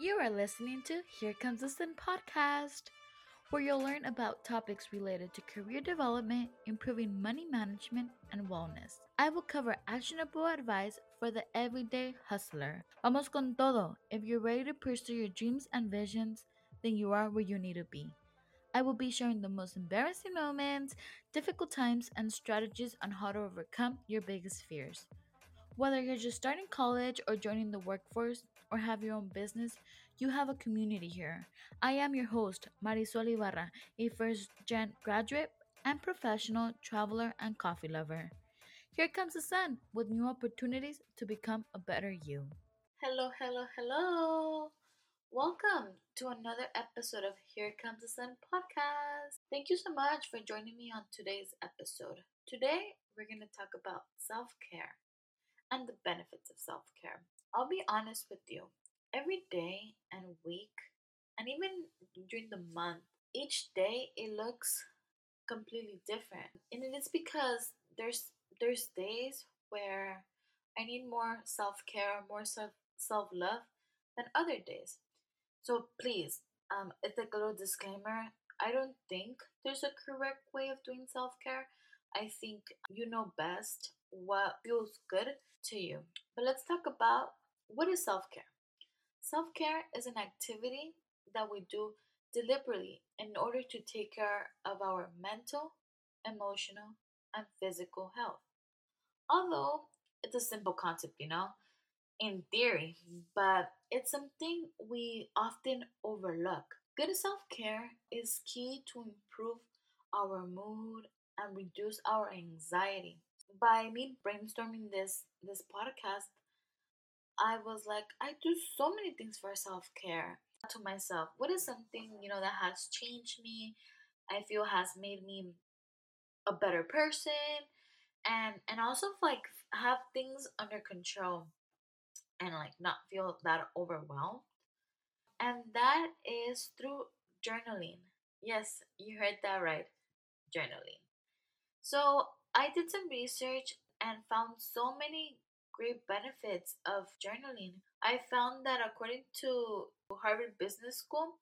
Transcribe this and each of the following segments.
You are listening to Here Comes the Sun podcast, where you'll learn about topics related to career development, improving money management, and wellness. I will cover actionable advice for the everyday hustler. Vamos con todo. If you're ready to pursue your dreams and visions, then you are where you need to be. I will be sharing the most embarrassing moments, difficult times, and strategies on how to overcome your biggest fears. Whether you're just starting college or joining the workforce or have your own business, you have a community here. I am your host, Marisol Ibarra, a first gen graduate and professional traveler and coffee lover. Here comes the sun with new opportunities to become a better you. Hello, hello, hello. Welcome to another episode of Here Comes the Sun podcast. Thank you so much for joining me on today's episode. Today, we're going to talk about self care and the benefits of self care. I'll be honest with you, every day and week, and even during the month, each day it looks completely different. And it is because there's there's days where I need more self-care, more self self-love than other days. So please, um, it's like a little disclaimer. I don't think there's a correct way of doing self-care. I think you know best what feels good to you. But let's talk about what is self care. Self care is an activity that we do deliberately in order to take care of our mental, emotional, and physical health. Although it's a simple concept, you know, in theory, but it's something we often overlook. Good self care is key to improve our mood and reduce our anxiety by me brainstorming this this podcast, I was like, I do so many things for self care. To myself, what is something you know that has changed me? I feel has made me a better person, and and also like have things under control, and like not feel that overwhelmed. And that is through journaling. Yes, you heard that right, journaling. So I did some research and found so many great benefits of journaling. I found that according to Harvard Business School,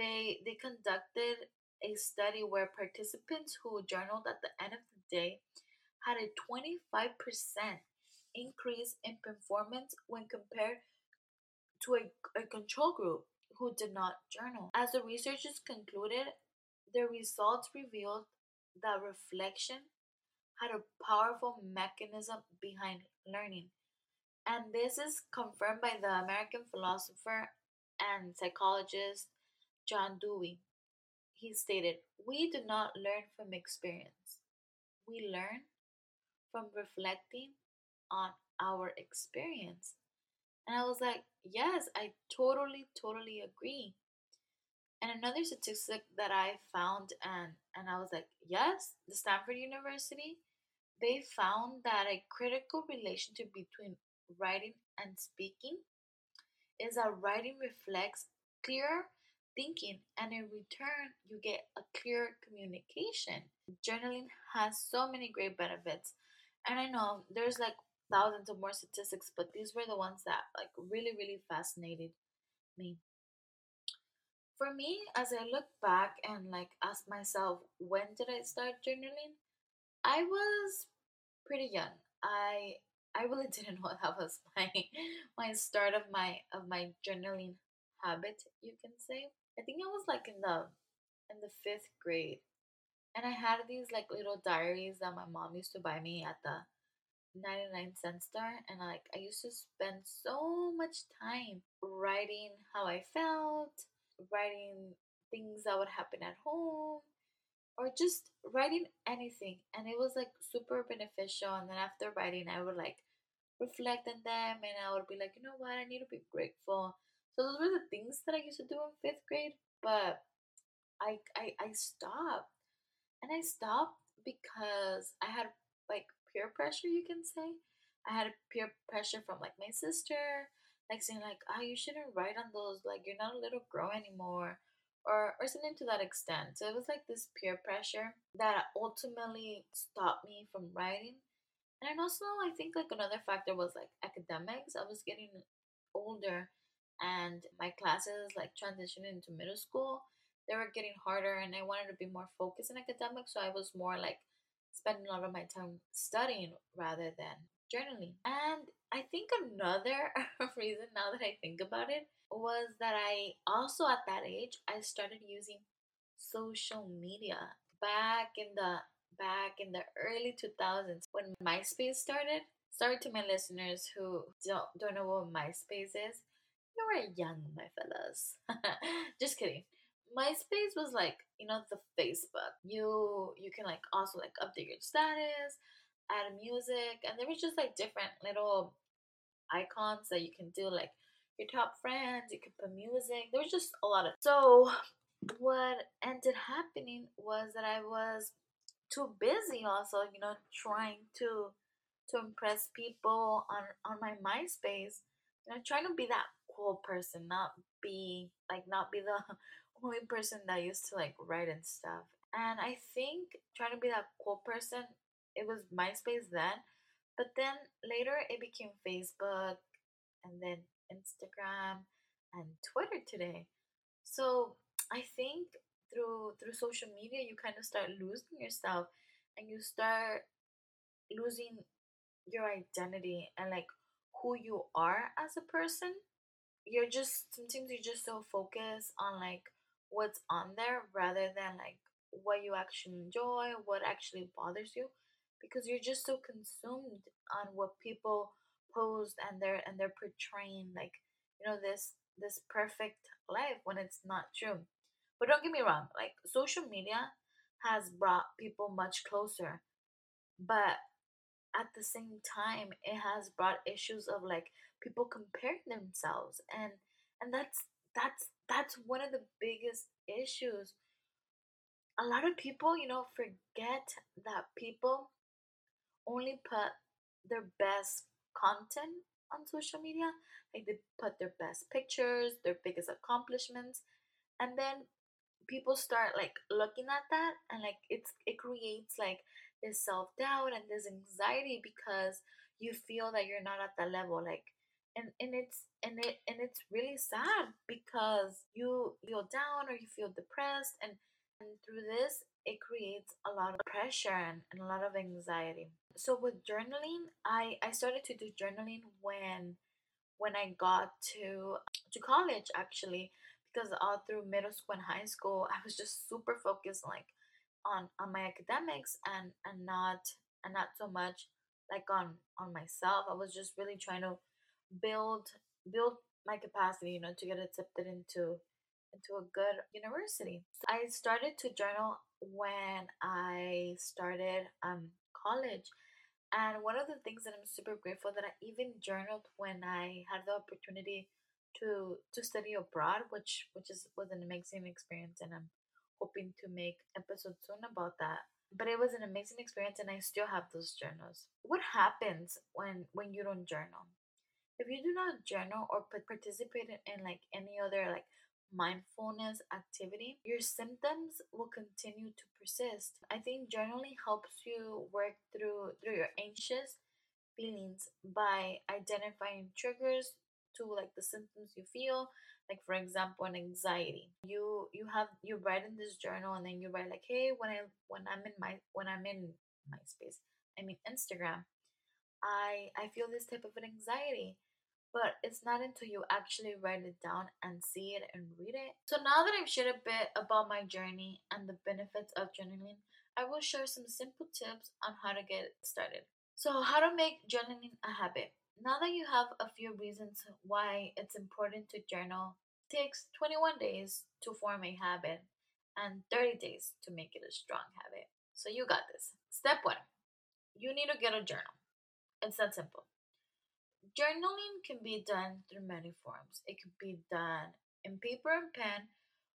they they conducted a study where participants who journaled at the end of the day had a 25% increase in performance when compared to a, a control group who did not journal. As the researchers concluded, their results revealed that reflection had a powerful mechanism behind learning. And this is confirmed by the American philosopher and psychologist John Dewey. He stated, We do not learn from experience, we learn from reflecting on our experience. And I was like, Yes, I totally, totally agree. And another statistic that I found and and I was like, yes, the Stanford University they found that a critical relationship between writing and speaking is that writing reflects clear thinking and in return you get a clear communication. Journaling has so many great benefits and i know there's like thousands of more statistics but these were the ones that like really really fascinated me. For me as i look back and like ask myself when did i start journaling I was pretty young. I I really didn't know that was my my start of my of my journaling habit, you can say. I think I was like in the in the fifth grade. And I had these like little diaries that my mom used to buy me at the 99 cent store and like I used to spend so much time writing how I felt, writing things that would happen at home, or just writing anything and it was like super beneficial and then after writing i would like reflect on them and i would be like you know what? I need to be grateful. So those were the things that i used to do in fifth grade but i i, I stopped and i stopped because i had like peer pressure you can say. I had peer pressure from like my sister like saying like oh you shouldn't write on those like you're not a little girl anymore or, or something to that extent. So it was like this peer pressure that ultimately stopped me from writing. And also, I think like another factor was like academics. I was getting older and my classes like transitioning into middle school, they were getting harder and I wanted to be more focused in academics. So I was more like spending a lot of my time studying rather than journaling. And I think another reason now that I think about it was that I also at that age I started using social media back in the back in the early 2000s when MySpace started. Sorry to my listeners who don't don't know what MySpace is. You were young, my fellas. Just kidding. MySpace was like, you know, the Facebook. You you can like also like update your status, add music, and there was just like different little icons that you can do like your top friends, you could put music. There was just a lot of so what ended happening was that I was too busy also, you know, trying to to impress people on on my MySpace. You know, trying to be that cool person, not be like not be the only person that used to like write and stuff. And I think trying to be that cool person, it was MySpace then, but then later it became Facebook and then Instagram and Twitter today. So I think through through social media you kind of start losing yourself and you start losing your identity and like who you are as a person you're just sometimes you're just so focused on like what's on there rather than like what you actually enjoy what actually bothers you because you're just so consumed on what people post and they're and they're portraying like you know this this perfect life when it's not true but don't get me wrong, like social media has brought people much closer. But at the same time, it has brought issues of like people comparing themselves and and that's that's that's one of the biggest issues. A lot of people, you know, forget that people only put their best content on social media. Like they put their best pictures, their biggest accomplishments, and then people start like looking at that and like it's it creates like this self-doubt and this anxiety because you feel that you're not at that level like and and it's and it and it's really sad because you feel down or you feel depressed and and through this it creates a lot of pressure and, and a lot of anxiety so with journaling i i started to do journaling when when i got to to college actually because all through middle school and high school i was just super focused like on on my academics and and not and not so much like on on myself. I was just really trying to build build my capacity you know to get accepted into into a good university. I started to journal when i started um college and one of the things that i'm super grateful that i even journaled when i had the opportunity to to study abroad, which which is was an amazing experience, and I'm hoping to make episodes soon about that. But it was an amazing experience, and I still have those journals. What happens when when you don't journal? If you do not journal or participate in like any other like mindfulness activity, your symptoms will continue to persist. I think journaling helps you work through through your anxious feelings by identifying triggers to like the symptoms you feel like for example an anxiety you you have you write in this journal and then you write like hey when i when i'm in my when i'm in myspace i mean instagram i i feel this type of an anxiety but it's not until you actually write it down and see it and read it. So now that I've shared a bit about my journey and the benefits of journaling, I will share some simple tips on how to get started. So, how to make journaling a habit. Now that you have a few reasons why it's important to journal, it takes 21 days to form a habit and 30 days to make it a strong habit. So you got this. Step one you need to get a journal. It's that simple. Journaling can be done through many forms. It can be done in paper and pen,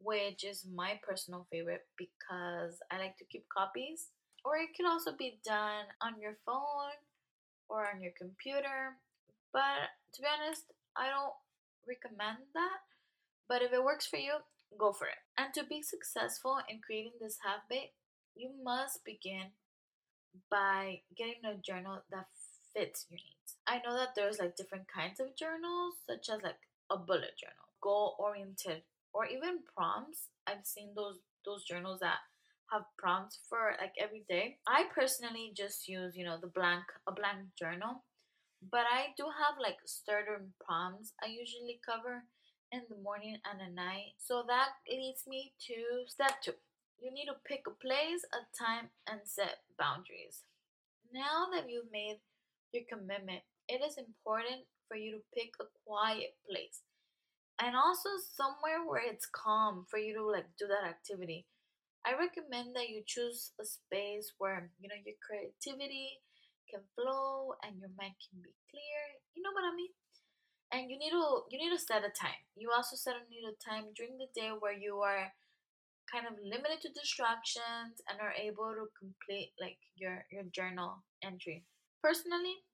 which is my personal favorite because I like to keep copies. Or it can also be done on your phone or on your computer. But to be honest, I don't recommend that. But if it works for you, go for it. And to be successful in creating this habit, you must begin by getting a journal that fits your needs. I know that there's like different kinds of journals, such as like a bullet journal, goal oriented, or even prompts. I've seen those those journals that have prompts for like every day. I personally just use, you know, the blank a blank journal. But I do have like certain prompts I usually cover in the morning and at night. So that leads me to step two. You need to pick a place, a time, and set boundaries. Now that you've made your commitment, it is important for you to pick a quiet place and also somewhere where it's calm for you to like do that activity. I recommend that you choose a space where you know your creativity can flow and your mind can be clear. You know what I mean? And you need to you need to set a time. You also set a need a time during the day where you are kind of limited to distractions and are able to complete like your your journal entry. Personally,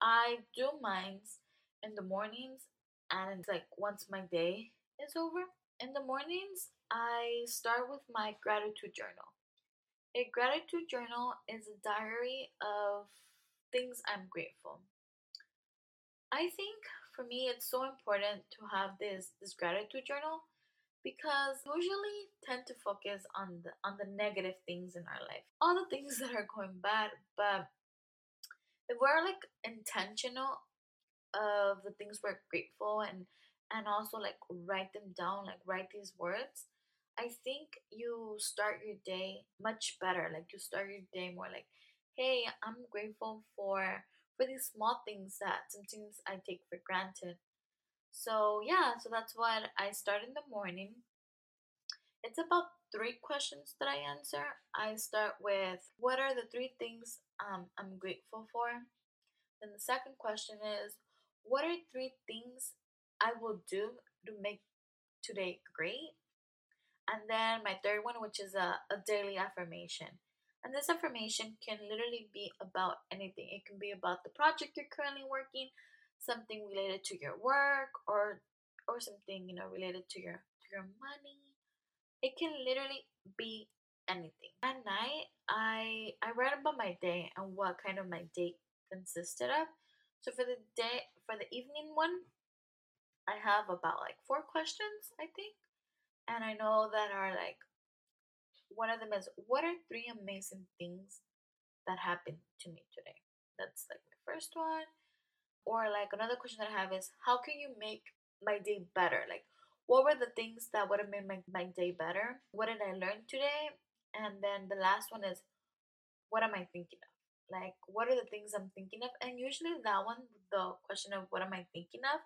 I do mines in the mornings and it's like once my day is over. In the mornings, I start with my gratitude journal. A gratitude journal is a diary of things I'm grateful. I think for me it's so important to have this this gratitude journal because usually tend to focus on the on the negative things in our life. All the things that are going bad, but if we're like intentional of the things we're grateful and and also like write them down like write these words i think you start your day much better like you start your day more like hey i'm grateful for for these small things that sometimes i take for granted. So yeah so that's what i start in the morning it's about three questions that i answer i start with what are the three things um, i'm grateful for then the second question is what are three things I will do to make today great? And then my third one, which is a, a daily affirmation. And this affirmation can literally be about anything. It can be about the project you're currently working, something related to your work, or or something you know related to your to your money. It can literally be anything. At night, I I write about my day and what kind of my day consisted of. So for the day for the evening one, I have about like four questions, I think. And I know that are like one of them is what are three amazing things that happened to me today? That's like my first one. Or like another question that I have is how can you make my day better? Like what were the things that would have made my, my day better? What did I learn today? And then the last one is what am I thinking of? like what are the things i'm thinking of and usually that one the question of what am i thinking of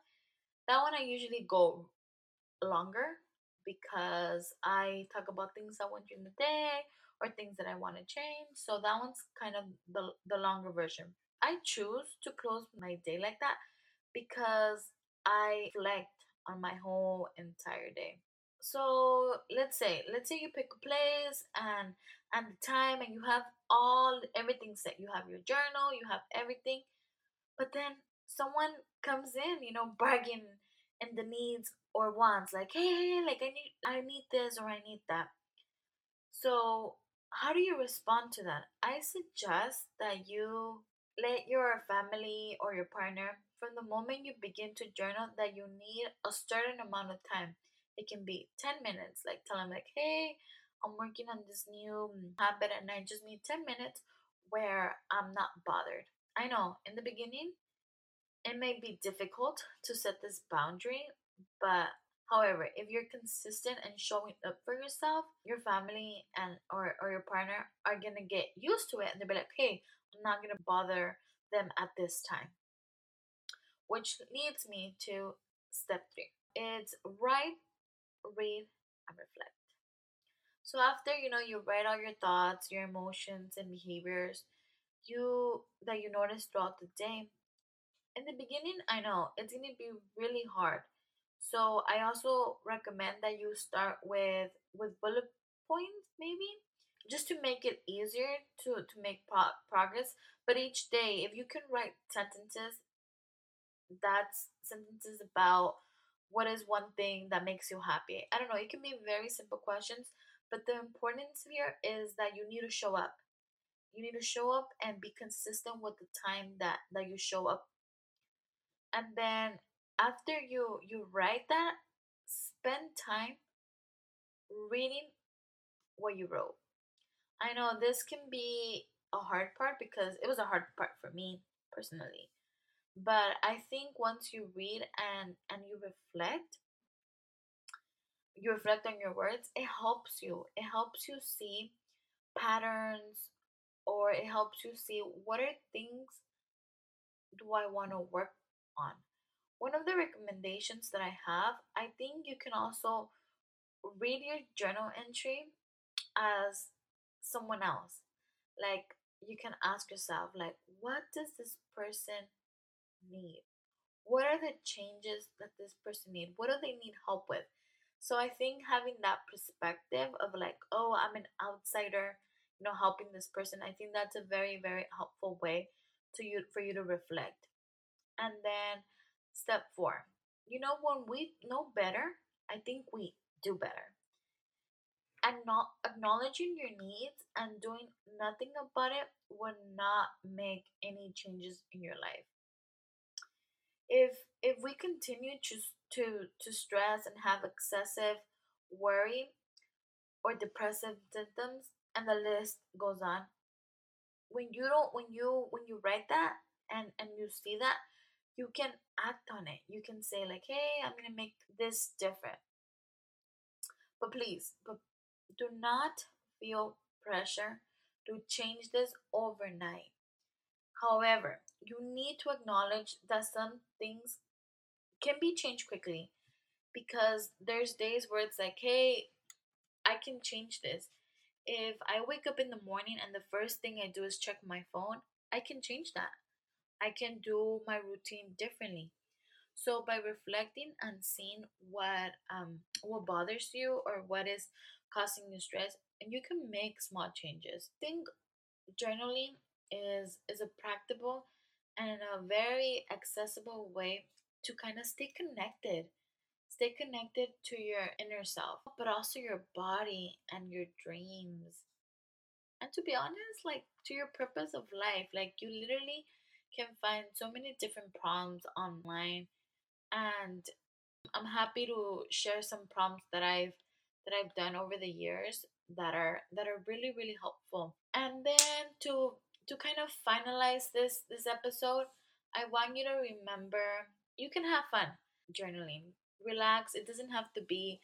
that one i usually go longer because i talk about things i want during the day or things that i want to change so that one's kind of the, the longer version i choose to close my day like that because i reflect on my whole entire day. So let's say let's say you pick a place and and the time and you have all everything set. You have your journal you have everything but then someone comes in you know bargain in the needs or wants like hey, hey like i need i need this or i need that. So how do you respond to that? I suggest that you let your family or your partner from the moment you begin to journal that you need a certain amount of time it can be 10 minutes like tell them like hey I'm working on this new mm, habit and I just need 10 minutes where I'm not bothered. I know in the beginning it may be difficult to set this boundary, but however, if you're consistent and showing up for yourself, your family and or, or your partner are gonna get used to it and they'll be like, hey, I'm not gonna bother them at this time. Which leads me to step three. It's write, read, and reflect. So after you know you write all your thoughts, your emotions and behaviors you that you notice throughout the day. In the beginning, I know it's gonna be really hard. So I also recommend that you start with with bullet points maybe just to make it easier to to make pro- progress but each day if you can write sentences that's sentences about what is one thing that makes you happy i don't know it can be very simple questions but the importance here is that you need to show up. You need to show up and be consistent with the time that, that you show up. And then after you you write that, spend time reading what you wrote. I know this can be a hard part because it was a hard part for me personally. But I think once you read and and you reflect, you reflect on your words, it helps you. It helps you see patterns or it helps you see what are things do I want to work on. One of the recommendations that I have, I think you can also read your journal entry as someone else. Like you can ask yourself like what does this person need? What are the changes that this person need? What do they need help with? So I think having that perspective of like, oh, I'm an outsider, you know, helping this person, I think that's a very, very helpful way to you for you to reflect. And then step four, you know, when we know better, I think we do better. And not acknowledging your needs and doing nothing about it will not make any changes in your life. If if we continue to to to stress and have excessive worry or depressive symptoms and the list goes on when you don't when you when you write that and and you see that you can act on it. You can say like hey i'm gonna make this different. But please but do not feel pressure to change this overnight however you need to acknowledge that some things can be changed quickly because there's days where it's like hey i can change this if I wake up in the morning and the first thing I do is check my phone, I can change that. I can do my routine differently. So by reflecting and seeing what um what bothers you or what is causing you stress, and you can make small changes. Think journaling is is a practical and a very accessible way to kind of stay connected Stay connected to your inner self, but also your body and your dreams. And to be honest, like to your purpose of life, like you literally can find so many different prompts online and I'm happy to share some prompts that I've that I've done over the years that are that are really really helpful. And then to to kind of finalize this this episode, I want you to remember you can have fun journaling relax. It doesn't have to be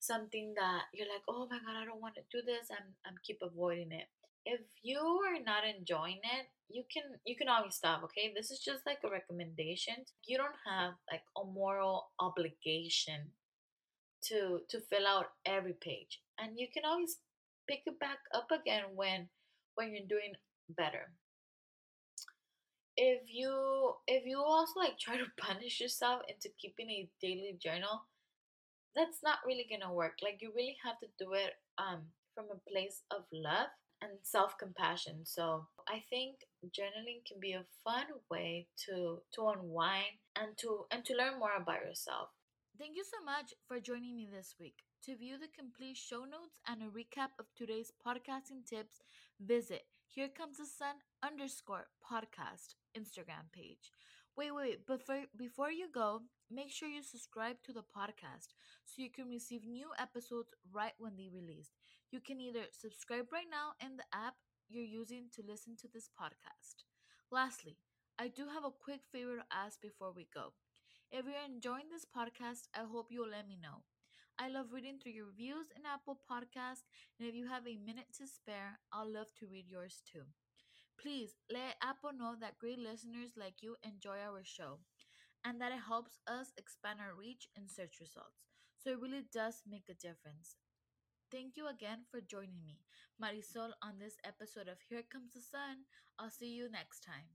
something that you're like, oh my god, I don't want to do this. I'm I'm keep avoiding it. If you are not enjoying it, you can you can always stop. Okay, this is just like a recommendation. You don't have like a moral obligation to to fill out every page, and you can always pick it back up again when when you're doing better. If you if you also like try to punish yourself into keeping a daily journal that's not really gonna work. Like you really have to do it um from a place of love and self-compassion. So i think journaling can be a fun way to to unwind and to and to learn more about yourself. Thank you so much for joining me this week. To view the complete show notes and a recap of today's podcasting tips visit here comes the sun underscore podcast Instagram page. Wait, wait, before before you go, make sure you subscribe to the podcast so you can receive new episodes right when they release. You can either subscribe right now in the app you're using to listen to this podcast. Lastly, I do have a quick favor to ask before we go. If you're enjoying this podcast, I hope you'll let me know. I love reading through your reviews in Apple Podcast, and if you have a minute to spare, I'll love to read yours too. Please let Apple know that great listeners like you enjoy our show and that it helps us expand our reach in search results. So it really does make a difference. Thank you again for joining me, Marisol, on this episode of Here Comes the Sun. I'll see you next time.